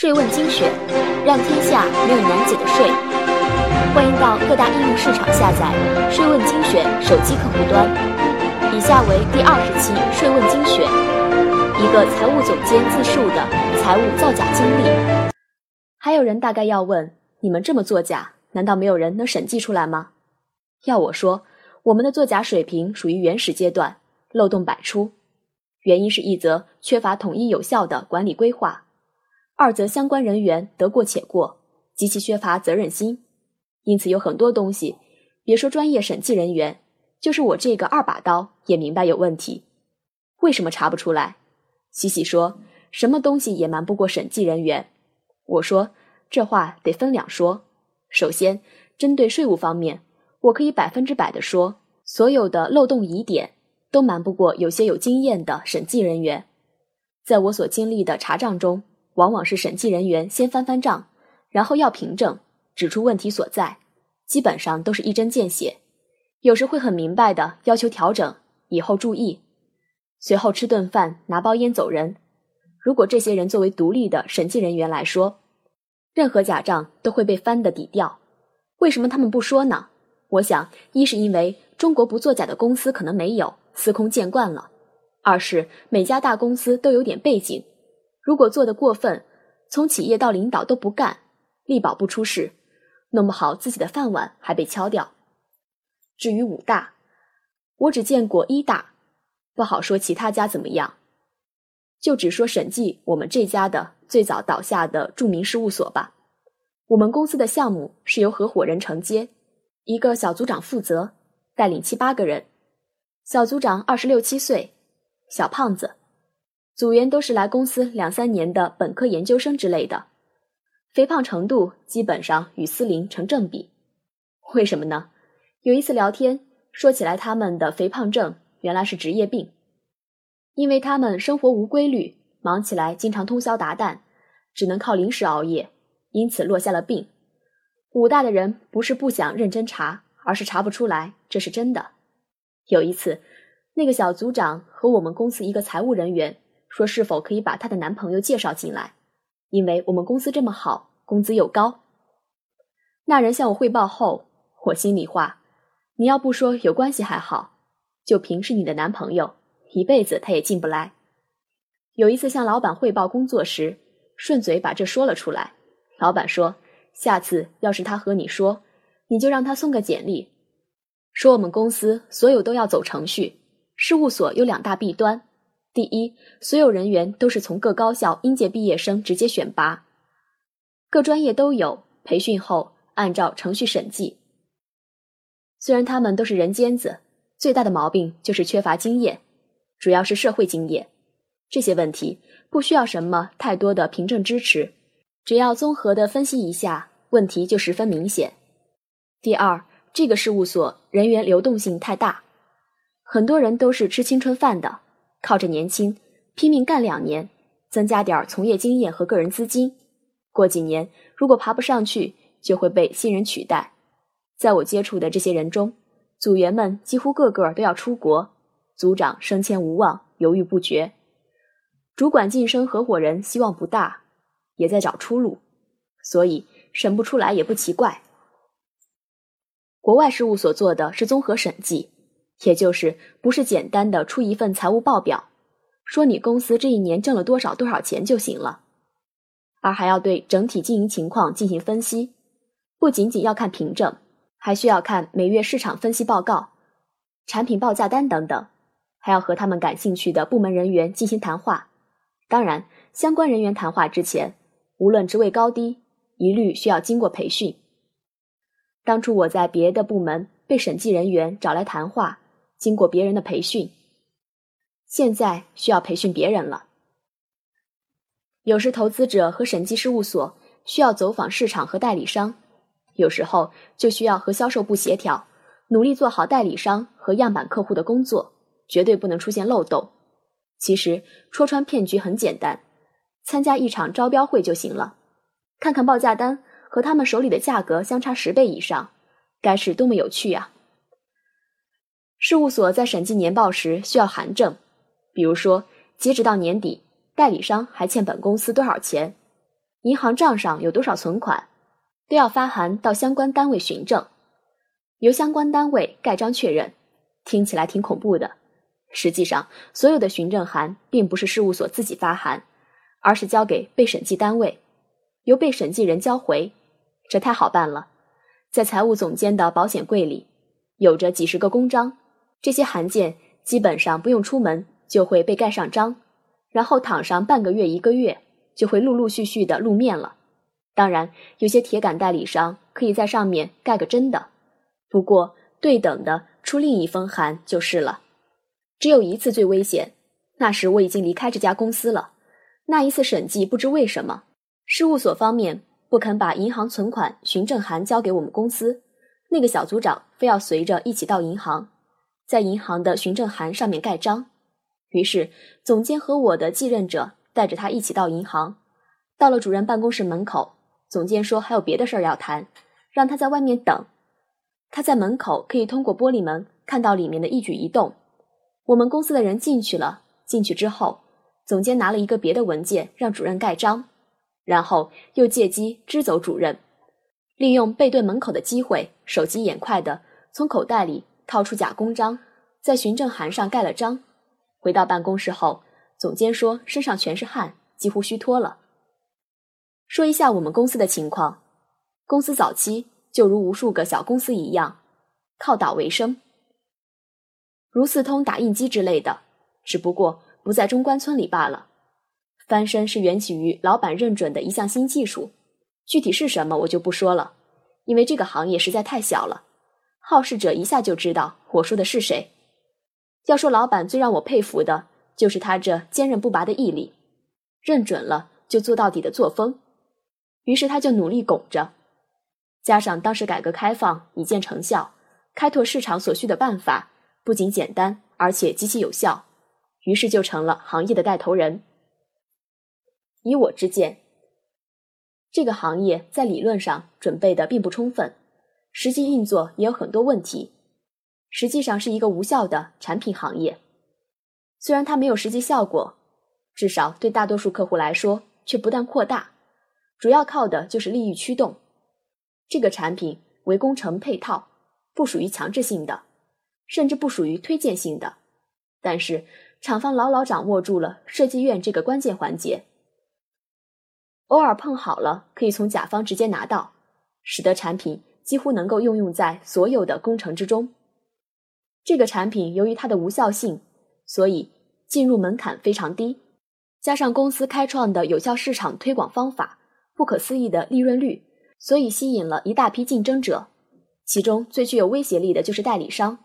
税问精选，让天下没有难解的税。欢迎到各大应用市场下载“税问精选”手机客户端。以下为第二十期“税问精选”，一个财务总监自述的财务造假经历。还有人大概要问：你们这么作假，难道没有人能审计出来吗？要我说，我们的作假水平属于原始阶段，漏洞百出。原因是一则缺乏统一有效的管理规划。二则相关人员得过且过，极其缺乏责任心，因此有很多东西，别说专业审计人员，就是我这个二把刀也明白有问题。为什么查不出来？喜喜说什么东西也瞒不过审计人员。我说这话得分两说。首先，针对税务方面，我可以百分之百的说，所有的漏洞疑点都瞒不过有些有经验的审计人员。在我所经历的查账中。往往是审计人员先翻翻账，然后要凭证，指出问题所在，基本上都是一针见血，有时会很明白的要求调整，以后注意，随后吃顿饭，拿包烟走人。如果这些人作为独立的审计人员来说，任何假账都会被翻得底掉。为什么他们不说呢？我想，一是因为中国不作假的公司可能没有，司空见惯了；二是每家大公司都有点背景。如果做得过分，从企业到领导都不干，力保不出事，弄不好自己的饭碗还被敲掉。至于五大，我只见过一大，不好说其他家怎么样，就只说审计我们这家的最早倒下的著名事务所吧。我们公司的项目是由合伙人承接，一个小组长负责，带领七八个人，小组长二十六七岁，小胖子。组员都是来公司两三年的本科研究生之类的，肥胖程度基本上与思林成正比。为什么呢？有一次聊天说起来，他们的肥胖症原来是职业病，因为他们生活无规律，忙起来经常通宵达旦，只能靠临时熬夜，因此落下了病。武大的人不是不想认真查，而是查不出来，这是真的。有一次，那个小组长和我们公司一个财务人员。说是否可以把她的男朋友介绍进来？因为我们公司这么好，工资又高。那人向我汇报后，我心里话：你要不说有关系还好，就凭是你的男朋友，一辈子他也进不来。有一次向老板汇报工作时，顺嘴把这说了出来。老板说：下次要是他和你说，你就让他送个简历，说我们公司所有都要走程序，事务所有两大弊端。第一，所有人员都是从各高校应届毕业生直接选拔，各专业都有培训后按照程序审计。虽然他们都是人尖子，最大的毛病就是缺乏经验，主要是社会经验。这些问题不需要什么太多的凭证支持，只要综合的分析一下，问题就十分明显。第二，这个事务所人员流动性太大，很多人都是吃青春饭的。靠着年轻拼命干两年，增加点从业经验和个人资金，过几年如果爬不上去，就会被新人取代。在我接触的这些人中，组员们几乎个个都要出国，组长升迁无望，犹豫不决；主管晋升合伙人希望不大，也在找出路，所以审不出来也不奇怪。国外事务所做的是综合审计。也就是不是简单的出一份财务报表，说你公司这一年挣了多少多少钱就行了，而还要对整体经营情况进行分析，不仅仅要看凭证，还需要看每月市场分析报告、产品报价单等等，还要和他们感兴趣的部门人员进行谈话。当然，相关人员谈话之前，无论职位高低，一律需要经过培训。当初我在别的部门被审计人员找来谈话。经过别人的培训，现在需要培训别人了。有时投资者和审计事务所需要走访市场和代理商，有时候就需要和销售部协调，努力做好代理商和样板客户的工作，绝对不能出现漏洞。其实戳穿骗局很简单，参加一场招标会就行了，看看报价单和他们手里的价格相差十倍以上，该是多么有趣啊！事务所在审计年报时需要函证，比如说截止到年底，代理商还欠本公司多少钱，银行账上有多少存款，都要发函到相关单位询证，由相关单位盖章确认。听起来挺恐怖的，实际上，所有的询证函并不是事务所自己发函，而是交给被审计单位，由被审计人交回。这太好办了，在财务总监的保险柜里，有着几十个公章，这些函件基本上不用出门就会被盖上章，然后躺上半个月、一个月，就会陆陆续续的露面了。当然，有些铁杆代理商可以在上面盖个真的，不过对等的。出另一封函就是了。只有一次最危险，那时我已经离开这家公司了。那一次审计，不知为什么，事务所方面不肯把银行存款询证函交给我们公司，那个小组长非要随着一起到银行，在银行的询证函上面盖章。于是总监和我的继任者带着他一起到银行，到了主任办公室门口，总监说还有别的事儿要谈，让他在外面等。他在门口可以通过玻璃门看到里面的一举一动。我们公司的人进去了，进去之后，总监拿了一个别的文件让主任盖章，然后又借机支走主任，利用背对门口的机会，手疾眼快的从口袋里掏出假公章，在询证函上盖了章。回到办公室后，总监说身上全是汗，几乎虚脱了。说一下我们公司的情况，公司早期。就如无数个小公司一样，靠岛为生，如四通打印机之类的，只不过不在中关村里罢了。翻身是缘起于老板认准的一项新技术，具体是什么我就不说了，因为这个行业实在太小了，好事者一下就知道我说的是谁。要说老板最让我佩服的，就是他这坚韧不拔的毅力，认准了就做到底的作风。于是他就努力拱着。加上当时改革开放已见成效，开拓市场所需的办法不仅简单，而且极其有效，于是就成了行业的带头人。以我之见，这个行业在理论上准备的并不充分，实际运作也有很多问题，实际上是一个无效的产品行业。虽然它没有实际效果，至少对大多数客户来说却不断扩大，主要靠的就是利益驱动。这个产品为工程配套，不属于强制性的，甚至不属于推荐性的。但是厂方牢牢掌握住了设计院这个关键环节，偶尔碰好了，可以从甲方直接拿到，使得产品几乎能够应用在所有的工程之中。这个产品由于它的无效性，所以进入门槛非常低，加上公司开创的有效市场推广方法，不可思议的利润率。所以吸引了一大批竞争者，其中最具有威胁力的就是代理商。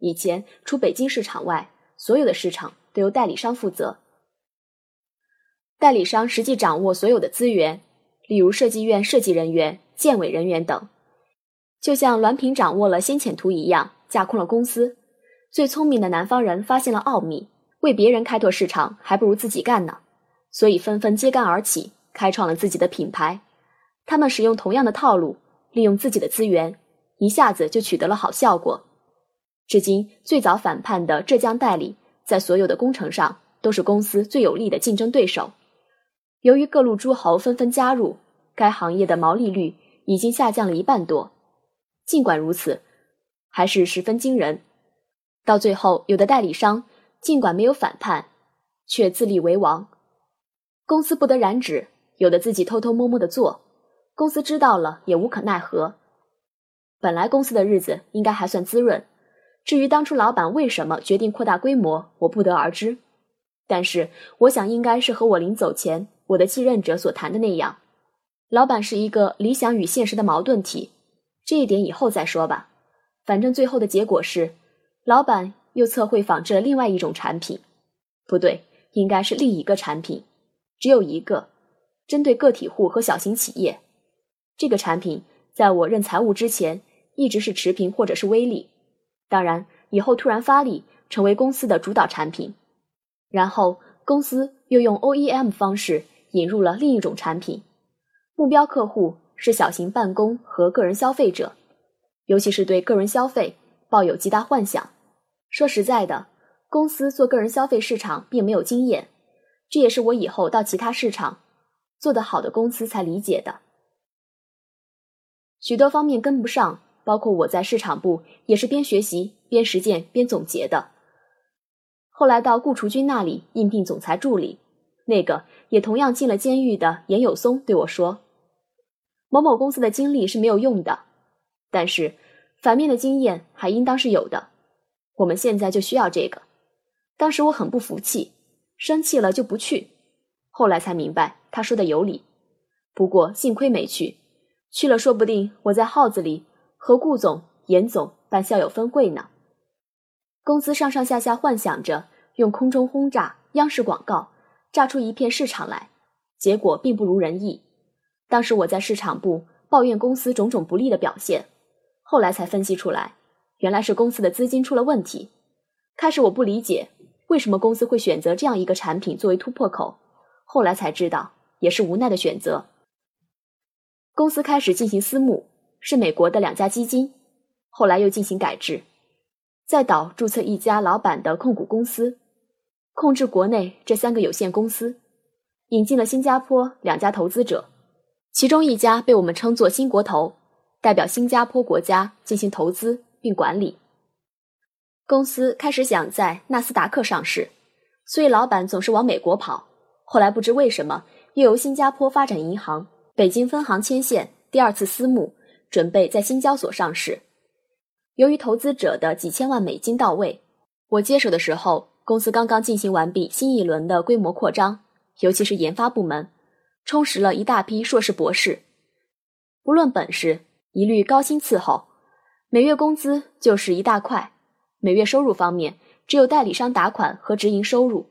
以前除北京市场外，所有的市场都由代理商负责。代理商实际掌握所有的资源，例如设计院设计人员、建委人员等，就像栾平掌握了先遣图一样，架空了公司。最聪明的南方人发现了奥秘，为别人开拓市场还不如自己干呢，所以纷纷揭竿而起，开创了自己的品牌。他们使用同样的套路，利用自己的资源，一下子就取得了好效果。至今最早反叛的浙江代理，在所有的工程上都是公司最有力的竞争对手。由于各路诸侯纷纷加入，该行业的毛利率已经下降了一半多。尽管如此，还是十分惊人。到最后，有的代理商尽管没有反叛，却自立为王，公司不得染指，有的自己偷偷摸摸的做。公司知道了也无可奈何。本来公司的日子应该还算滋润，至于当初老板为什么决定扩大规模，我不得而知。但是我想应该是和我临走前我的继任者所谈的那样，老板是一个理想与现实的矛盾体。这一点以后再说吧。反正最后的结果是，老板又测绘仿制了另外一种产品，不对，应该是另一个产品，只有一个，针对个体户和小型企业。这个产品在我任财务之前一直是持平或者是微利，当然以后突然发力成为公司的主导产品，然后公司又用 OEM 方式引入了另一种产品，目标客户是小型办公和个人消费者，尤其是对个人消费抱有极大幻想。说实在的，公司做个人消费市场并没有经验，这也是我以后到其他市场做得好的公司才理解的。许多方面跟不上，包括我在市场部也是边学习边实践边总结的。后来到顾雏君那里应聘总裁助理，那个也同样进了监狱的严有松对我说：“某某公司的经历是没有用的，但是反面的经验还应当是有的。我们现在就需要这个。”当时我很不服气，生气了就不去。后来才明白他说的有理，不过幸亏没去。去了，说不定我在号子里和顾总、严总办校友分会呢。公司上上下下幻想着用空中轰炸、央视广告炸出一片市场来，结果并不如人意。当时我在市场部抱怨公司种种不利的表现，后来才分析出来，原来是公司的资金出了问题。开始我不理解为什么公司会选择这样一个产品作为突破口，后来才知道也是无奈的选择。公司开始进行私募，是美国的两家基金，后来又进行改制，再导注册一家老板的控股公司，控制国内这三个有限公司，引进了新加坡两家投资者，其中一家被我们称作新国投，代表新加坡国家进行投资并管理。公司开始想在纳斯达克上市，所以老板总是往美国跑。后来不知为什么，又由新加坡发展银行。北京分行牵线，第二次私募，准备在新交所上市。由于投资者的几千万美金到位，我接手的时候，公司刚刚进行完毕新一轮的规模扩张，尤其是研发部门，充实了一大批硕士博士，不论本事，一律高薪伺候，每月工资就是一大块。每月收入方面，只有代理商打款和直营收入，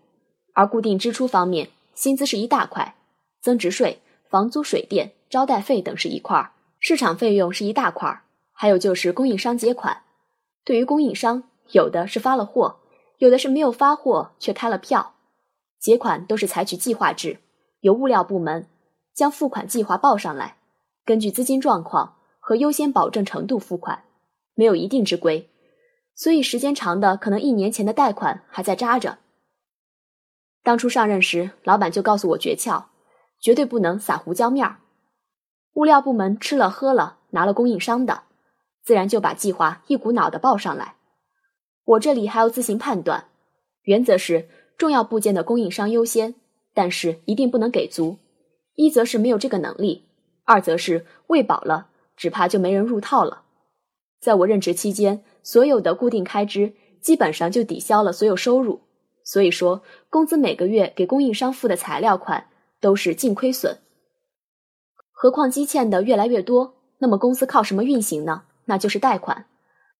而固定支出方面，薪资是一大块，增值税。房租、水电、招待费等是一块儿，市场费用是一大块儿，还有就是供应商结款。对于供应商，有的是发了货，有的是没有发货却开了票。结款都是采取计划制，由物料部门将付款计划报上来，根据资金状况和优先保证程度付款，没有一定之规。所以时间长的，可能一年前的贷款还在扎着。当初上任时，老板就告诉我诀窍。绝对不能撒胡椒面儿。物料部门吃了喝了，拿了供应商的，自然就把计划一股脑的报上来。我这里还要自行判断，原则是重要部件的供应商优先，但是一定不能给足。一则是没有这个能力，二则是喂饱了，只怕就没人入套了。在我任职期间，所有的固定开支基本上就抵消了所有收入，所以说工资每个月给供应商付的材料款。都是净亏损，何况积欠的越来越多，那么公司靠什么运行呢？那就是贷款。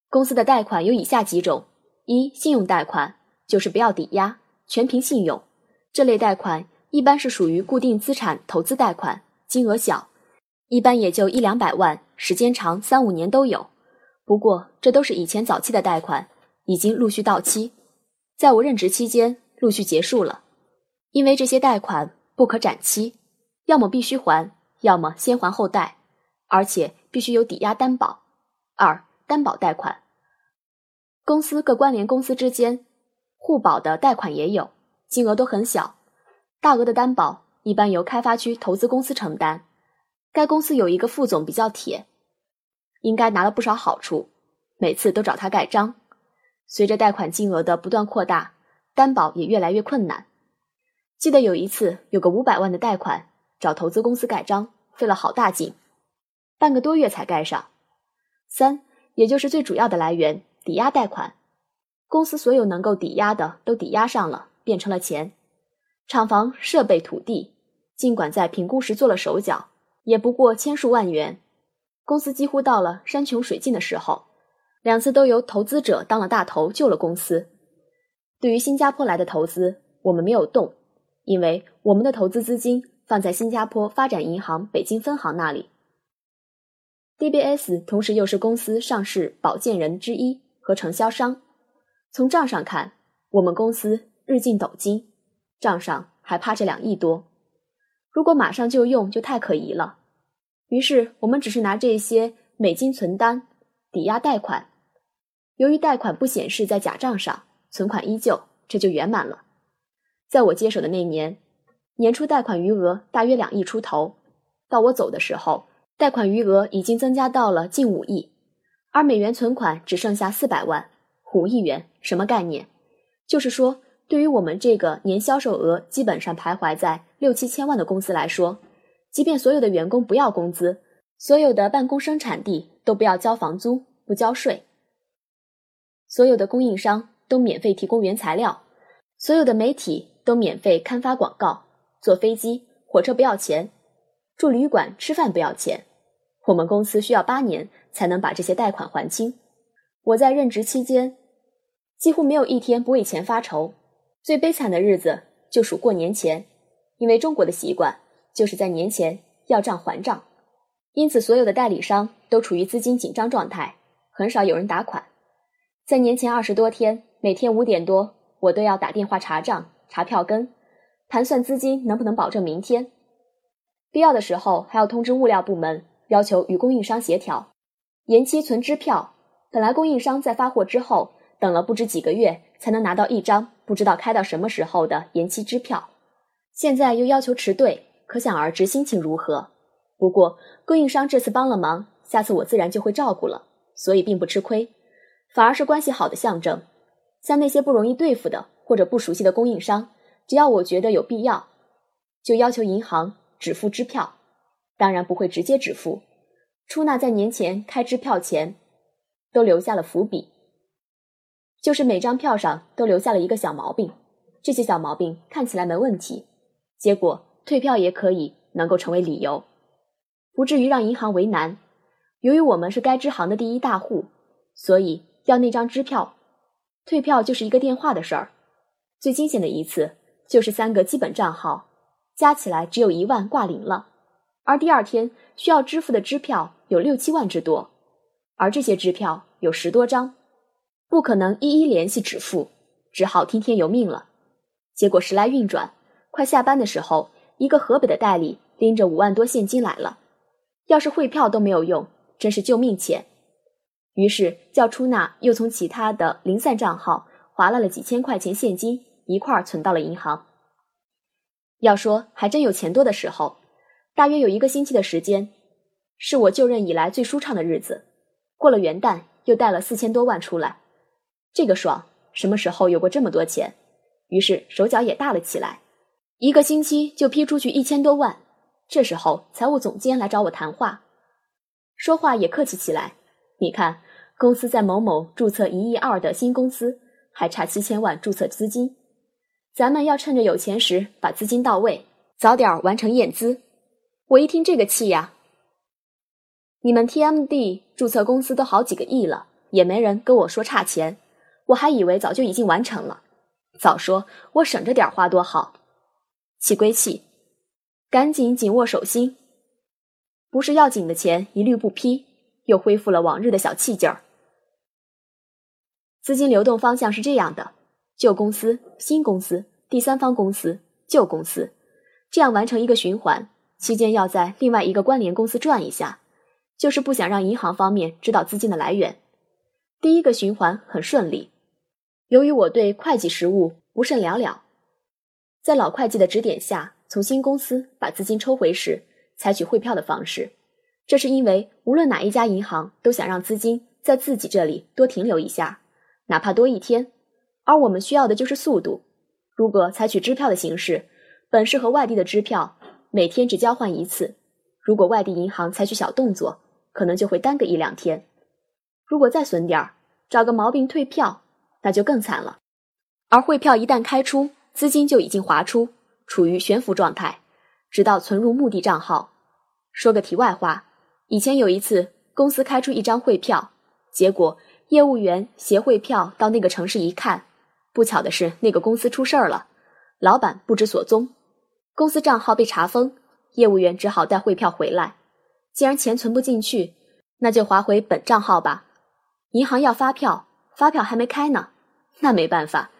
公司的贷款有以下几种：一、信用贷款，就是不要抵押，全凭信用。这类贷款一般是属于固定资产投资贷款，金额小，一般也就一两百万，时间长三五年都有。不过这都是以前早期的贷款，已经陆续到期，在我任职期间陆续结束了，因为这些贷款。不可展期，要么必须还，要么先还后贷，而且必须有抵押担保。二、担保贷款，公司各关联公司之间互保的贷款也有，金额都很小，大额的担保一般由开发区投资公司承担。该公司有一个副总比较铁，应该拿了不少好处，每次都找他盖章。随着贷款金额的不断扩大，担保也越来越困难。记得有一次，有个五百万的贷款，找投资公司盖章，费了好大劲，半个多月才盖上。三，也就是最主要的来源，抵押贷款，公司所有能够抵押的都抵押上了，变成了钱。厂房、设备、土地，尽管在评估时做了手脚，也不过千数万元。公司几乎到了山穷水尽的时候，两次都由投资者当了大头救了公司。对于新加坡来的投资，我们没有动。因为我们的投资资金放在新加坡发展银行北京分行那里，DBS 同时又是公司上市保荐人之一和承销商。从账上看，我们公司日进斗金，账上还趴着两亿多。如果马上就用，就太可疑了。于是我们只是拿这些美金存单抵押贷款，由于贷款不显示在假账上，存款依旧，这就圆满了。在我接手的那年，年初贷款余额大约两亿出头，到我走的时候，贷款余额已经增加到了近五亿，而美元存款只剩下四百万，五亿元什么概念？就是说，对于我们这个年销售额基本上徘徊在六七千万的公司来说，即便所有的员工不要工资，所有的办公生产地都不要交房租、不交税，所有的供应商都免费提供原材料，所有的媒体都免费刊发广告。坐飞机、火车不要钱，住旅馆、吃饭不要钱。我们公司需要八年才能把这些贷款还清。我在任职期间，几乎没有一天不为钱发愁。最悲惨的日子就数过年前，因为中国的习惯就是在年前要账还账，因此所有的代理商都处于资金紧张状态，很少有人打款。在年前二十多天，每天五点多，我都要打电话查账、查票根。盘算资金能不能保证明天，必要的时候还要通知物料部门，要求与供应商协调延期存支票。本来供应商在发货之后等了不知几个月才能拿到一张不知道开到什么时候的延期支票，现在又要求迟兑，可想而知心情如何。不过供应商这次帮了忙，下次我自然就会照顾了，所以并不吃亏，反而是关系好的象征。像那些不容易对付的或者不熟悉的供应商。只要我觉得有必要，就要求银行只付支票，当然不会直接止付。出纳在年前开支票前都留下了伏笔，就是每张票上都留下了一个小毛病。这些小毛病看起来没问题，结果退票也可以能够成为理由，不至于让银行为难。由于我们是该支行的第一大户，所以要那张支票，退票就是一个电话的事儿。最惊险的一次。就是三个基本账号加起来只有一万挂零了，而第二天需要支付的支票有六七万之多，而这些支票有十多张，不可能一一联系止付，只好听天由命了。结果时来运转，快下班的时候，一个河北的代理拎着五万多现金来了，要是汇票都没有用，真是救命钱。于是叫出纳又从其他的零散账号划拉了几千块钱现金。一块儿存到了银行。要说还真有钱多的时候，大约有一个星期的时间，是我就任以来最舒畅的日子。过了元旦，又带了四千多万出来，这个爽！什么时候有过这么多钱？于是手脚也大了起来，一个星期就批出去一千多万。这时候财务总监来找我谈话，说话也客气起来。你看，公司在某某注册一亿二的新公司，还差七千万注册资金。咱们要趁着有钱时把资金到位，早点完成验资。我一听这个气呀！你们 TMD 注册公司都好几个亿了，也没人跟我说差钱，我还以为早就已经完成了。早说我省着点花多好！气归气，赶紧紧握手心，不是要紧的钱一律不批，又恢复了往日的小气劲儿。资金流动方向是这样的。旧公司、新公司、第三方公司、旧公司，这样完成一个循环，期间要在另外一个关联公司转一下，就是不想让银行方面知道资金的来源。第一个循环很顺利，由于我对会计实务不甚了了，在老会计的指点下，从新公司把资金抽回时，采取汇票的方式。这是因为无论哪一家银行都想让资金在自己这里多停留一下，哪怕多一天。而我们需要的就是速度。如果采取支票的形式，本市和外地的支票每天只交换一次。如果外地银行采取小动作，可能就会耽搁一两天。如果再损点儿，找个毛病退票，那就更惨了。而汇票一旦开出，资金就已经划出，处于悬浮状态，直到存入目的账号。说个题外话，以前有一次公司开出一张汇票，结果业务员携汇票到那个城市一看。不巧的是，那个公司出事儿了，老板不知所踪，公司账号被查封，业务员只好带汇票回来。既然钱存不进去，那就划回本账号吧。银行要发票，发票还没开呢，那没办法，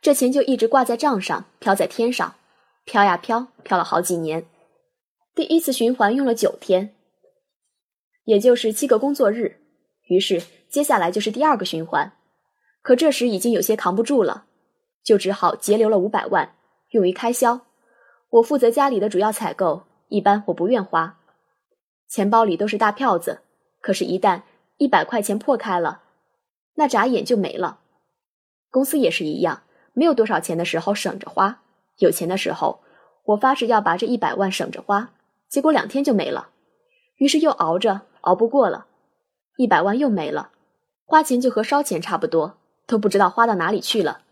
这钱就一直挂在账上，飘在天上，飘呀飘，飘了好几年。第一次循环用了九天，也就是七个工作日，于是接下来就是第二个循环。可这时已经有些扛不住了，就只好截留了五百万用于开销。我负责家里的主要采购，一般我不愿花，钱包里都是大票子，可是，一旦一百块钱破开了，那眨眼就没了。公司也是一样，没有多少钱的时候省着花，有钱的时候，我发誓要把这一百万省着花，结果两天就没了，于是又熬着，熬不过了，一百万又没了，花钱就和烧钱差不多，都不知道花到哪里去了。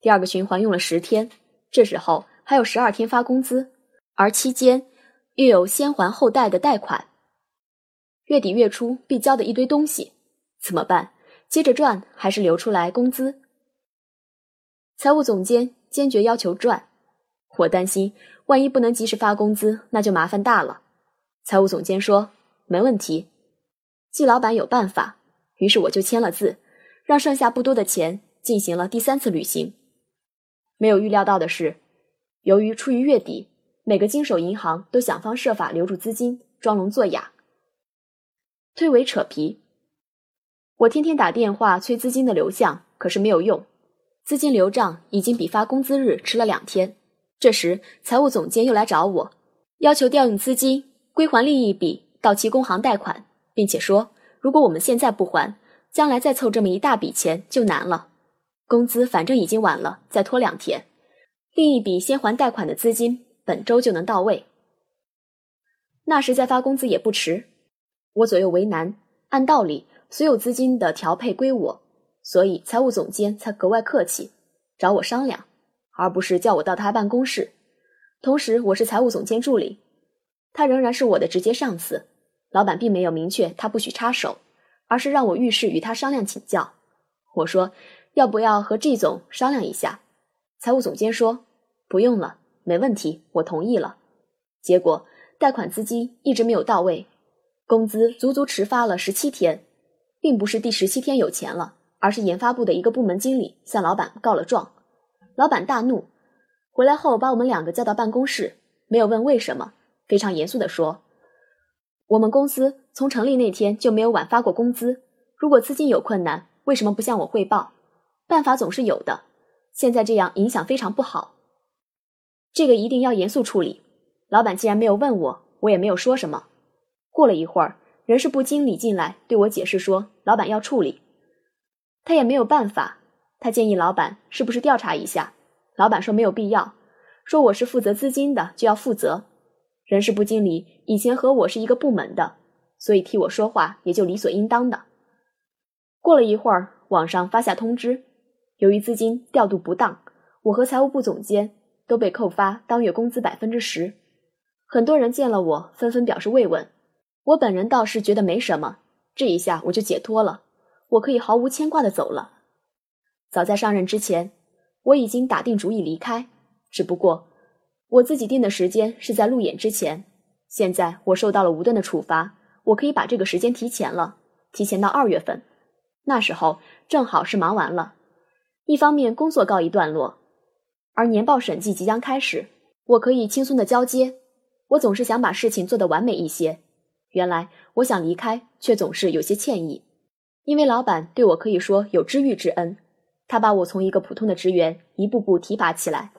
第二个循环用了十天，这时候还有十二天发工资，而期间又有先还后贷的贷款，月底月初必交的一堆东西，怎么办？接着赚还是留出来工资？财务总监坚决要求赚，我担心万一不能及时发工资，那就麻烦大了。财务总监说没问题，季老板有办法，于是我就签了字，让剩下不多的钱进行了第三次旅行。没有预料到的是，由于出于月底，每个经手银行都想方设法留住资金，装聋作哑，推诿扯皮。我天天打电话催资金的流向，可是没有用，资金流账已经比发工资日迟了两天。这时，财务总监又来找我，要求调用资金归还另一笔到期工行贷款，并且说，如果我们现在不还，将来再凑这么一大笔钱就难了。工资反正已经晚了，再拖两天，另一笔先还贷款的资金本周就能到位。那时再发工资也不迟。我左右为难，按道理所有资金的调配归我，所以财务总监才格外客气，找我商量，而不是叫我到他办公室。同时，我是财务总监助理，他仍然是我的直接上司。老板并没有明确他不许插手，而是让我遇事与他商量请教。我说。要不要和季总商量一下？财务总监说不用了，没问题，我同意了。结果贷款资金一直没有到位，工资足足迟发了十七天，并不是第十七天有钱了，而是研发部的一个部门经理向老板告了状。老板大怒，回来后把我们两个叫到办公室，没有问为什么，非常严肃地说：“我们公司从成立那天就没有晚发过工资，如果资金有困难，为什么不向我汇报？”办法总是有的，现在这样影响非常不好。这个一定要严肃处理。老板既然没有问我，我也没有说什么。过了一会儿，人事部经理进来对我解释说，老板要处理，他也没有办法。他建议老板是不是调查一下？老板说没有必要，说我是负责资金的，就要负责。人事部经理以前和我是一个部门的，所以替我说话也就理所应当的。过了一会儿，网上发下通知。由于资金调度不当，我和财务部总监都被扣发当月工资百分之十。很多人见了我，纷纷表示慰问。我本人倒是觉得没什么，这一下我就解脱了，我可以毫无牵挂的走了。早在上任之前，我已经打定主意离开，只不过我自己定的时间是在路演之前。现在我受到了无端的处罚，我可以把这个时间提前了，提前到二月份，那时候正好是忙完了。一方面工作告一段落，而年报审计即将开始，我可以轻松的交接。我总是想把事情做得完美一些。原来我想离开，却总是有些歉意，因为老板对我可以说有知遇之恩。他把我从一个普通的职员一步步提拔起来，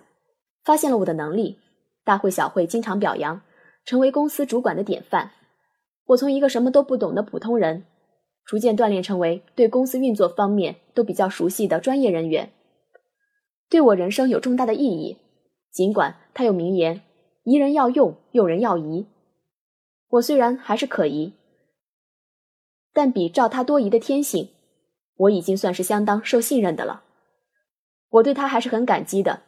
发现了我的能力，大会小会经常表扬，成为公司主管的典范。我从一个什么都不懂的普通人。逐渐锻炼成为对公司运作方面都比较熟悉的专业人员，对我人生有重大的意义。尽管他有名言“疑人要用，用人要疑”，我虽然还是可疑，但比照他多疑的天性，我已经算是相当受信任的了。我对他还是很感激的，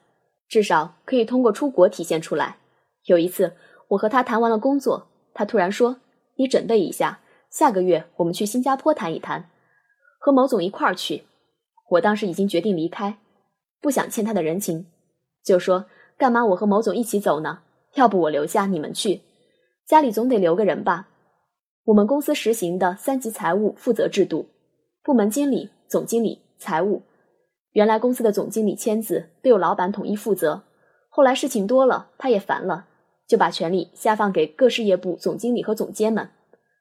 至少可以通过出国体现出来。有一次，我和他谈完了工作，他突然说：“你准备一下。”下个月我们去新加坡谈一谈，和某总一块儿去。我当时已经决定离开，不想欠他的人情，就说干嘛我和某总一起走呢？要不我留下，你们去，家里总得留个人吧。我们公司实行的三级财务负责制度，部门经理、总经理、财务。原来公司的总经理签字都由老板统一负责，后来事情多了，他也烦了，就把权力下放给各事业部总经理和总监们。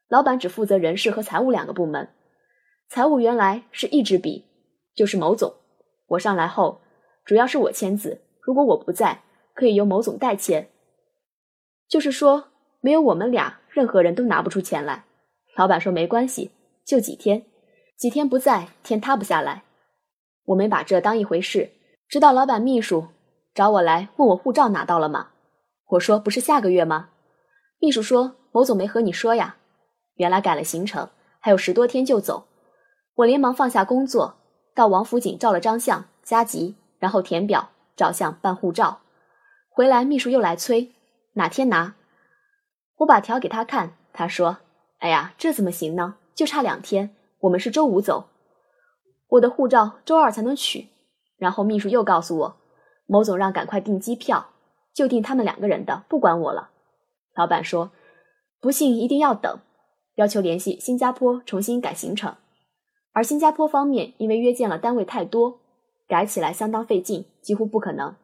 老板只负责人事和财务两个部门，财务原来是一支笔，就是某总。我上来后，主要是我签字，如果我不在，可以由某总代签。就是说，没有我们俩，任何人都拿不出钱来。老板说没关系，就几天，几天不在，天塌不下来。我没把这当一回事，直到老板秘书找我来问我护照拿到了吗？我说不是下个月吗？秘书说某总没和你说呀。原来改了行程，还有十多天就走。我连忙放下工作，到王府井照了张相，加急，然后填表、照相、办护照。回来，秘书又来催，哪天拿？我把条给他看，他说：“哎呀，这怎么行呢？就差两天，我们是周五走。”我的护照周二才能取，然后秘书又告诉我，某总让赶快订机票，就订他们两个人的，不管我了。老板说，不信一定要等，要求联系新加坡重新改行程，而新加坡方面因为约见了单位太多，改起来相当费劲，几乎不可能。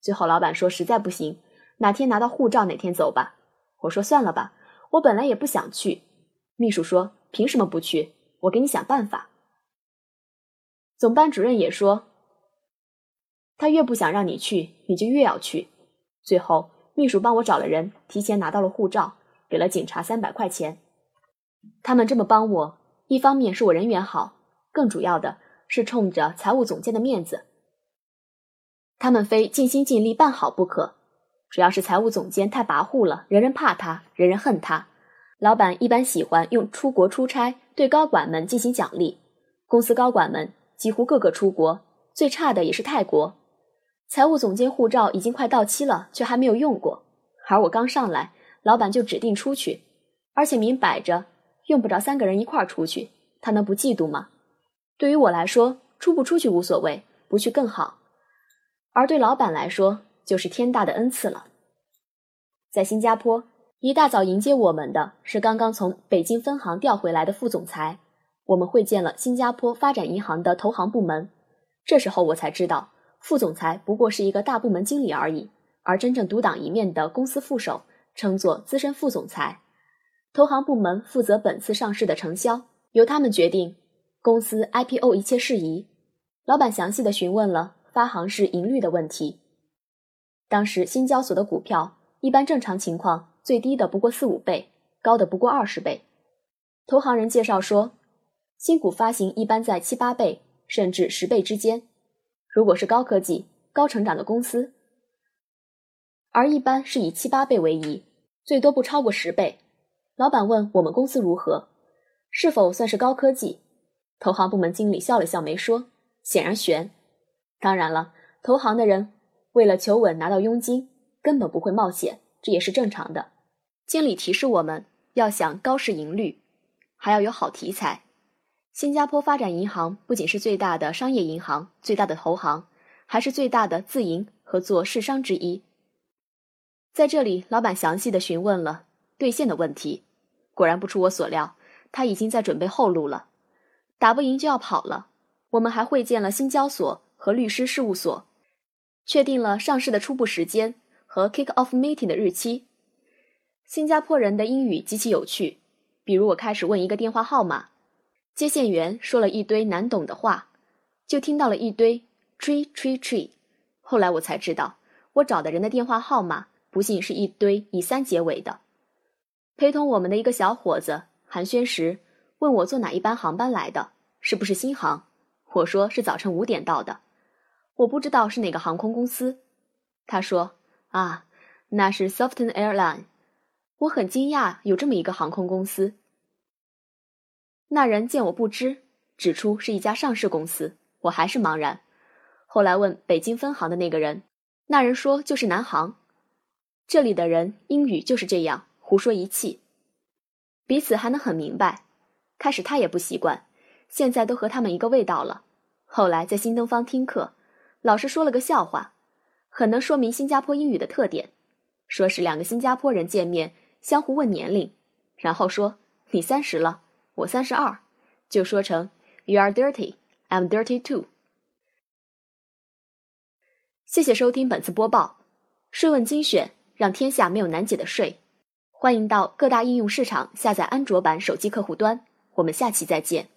最后老板说实在不行，哪天拿到护照哪天走吧。我说算了吧，我本来也不想去。秘书说凭什么不去？我给你想办法。总班主任也说，他越不想让你去，你就越要去。最后，秘书帮我找了人，提前拿到了护照，给了警察三百块钱。他们这么帮我，一方面是我人缘好，更主要的是冲着财务总监的面子，他们非尽心尽力办好不可。主要是财务总监太跋扈了，人人怕他，人人恨他。老板一般喜欢用出国出差对高管们进行奖励，公司高管们。几乎个个出国，最差的也是泰国。财务总监护照已经快到期了，却还没有用过。而我刚上来，老板就指定出去，而且明摆着用不着三个人一块儿出去，他能不嫉妒吗？对于我来说，出不出去无所谓，不去更好。而对老板来说，就是天大的恩赐了。在新加坡，一大早迎接我们的是刚刚从北京分行调回来的副总裁。我们会见了新加坡发展银行的投行部门，这时候我才知道，副总裁不过是一个大部门经理而已，而真正独当一面的公司副手称作资深副总裁。投行部门负责本次上市的承销，由他们决定公司 IPO 一切事宜。老板详细的询问了发行市盈率的问题。当时新交所的股票一般正常情况最低的不过四五倍，高的不过二十倍。投行人介绍说。新股发行一般在七八倍甚至十倍之间，如果是高科技、高成长的公司，而一般是以七八倍为宜，最多不超过十倍。老板问我们公司如何，是否算是高科技？投行部门经理笑了笑没说，显然悬。当然了，投行的人为了求稳拿到佣金，根本不会冒险，这也是正常的。经理提示我们要想高市盈率，还要有好题材。新加坡发展银行不仅是最大的商业银行、最大的投行，还是最大的自营和做市商之一。在这里，老板详细的询问了兑现的问题，果然不出我所料，他已经在准备后路了。打不赢就要跑了。我们还会见了新交所和律师事务所，确定了上市的初步时间和 kick off meeting 的日期。新加坡人的英语极其有趣，比如我开始问一个电话号码。接线员说了一堆难懂的话，就听到了一堆 tree tree tree。后来我才知道，我找的人的电话号码不幸是一堆以三结尾的。陪同我们的一个小伙子寒暄时，问我坐哪一班航班来的，是不是新航？我说是早晨五点到的，我不知道是哪个航空公司。他说啊，那是 Soften Airline。我很惊讶有这么一个航空公司。那人见我不知，指出是一家上市公司，我还是茫然。后来问北京分行的那个人，那人说就是南航。这里的人英语就是这样胡说一气，彼此还能很明白。开始他也不习惯，现在都和他们一个味道了。后来在新东方听课，老师说了个笑话，很能说明新加坡英语的特点。说是两个新加坡人见面，相互问年龄，然后说你三十了。我三十二，就说成 You are dirty, I'm dirty too。谢谢收听本次播报，税问精选，让天下没有难解的税。欢迎到各大应用市场下载安卓版手机客户端。我们下期再见。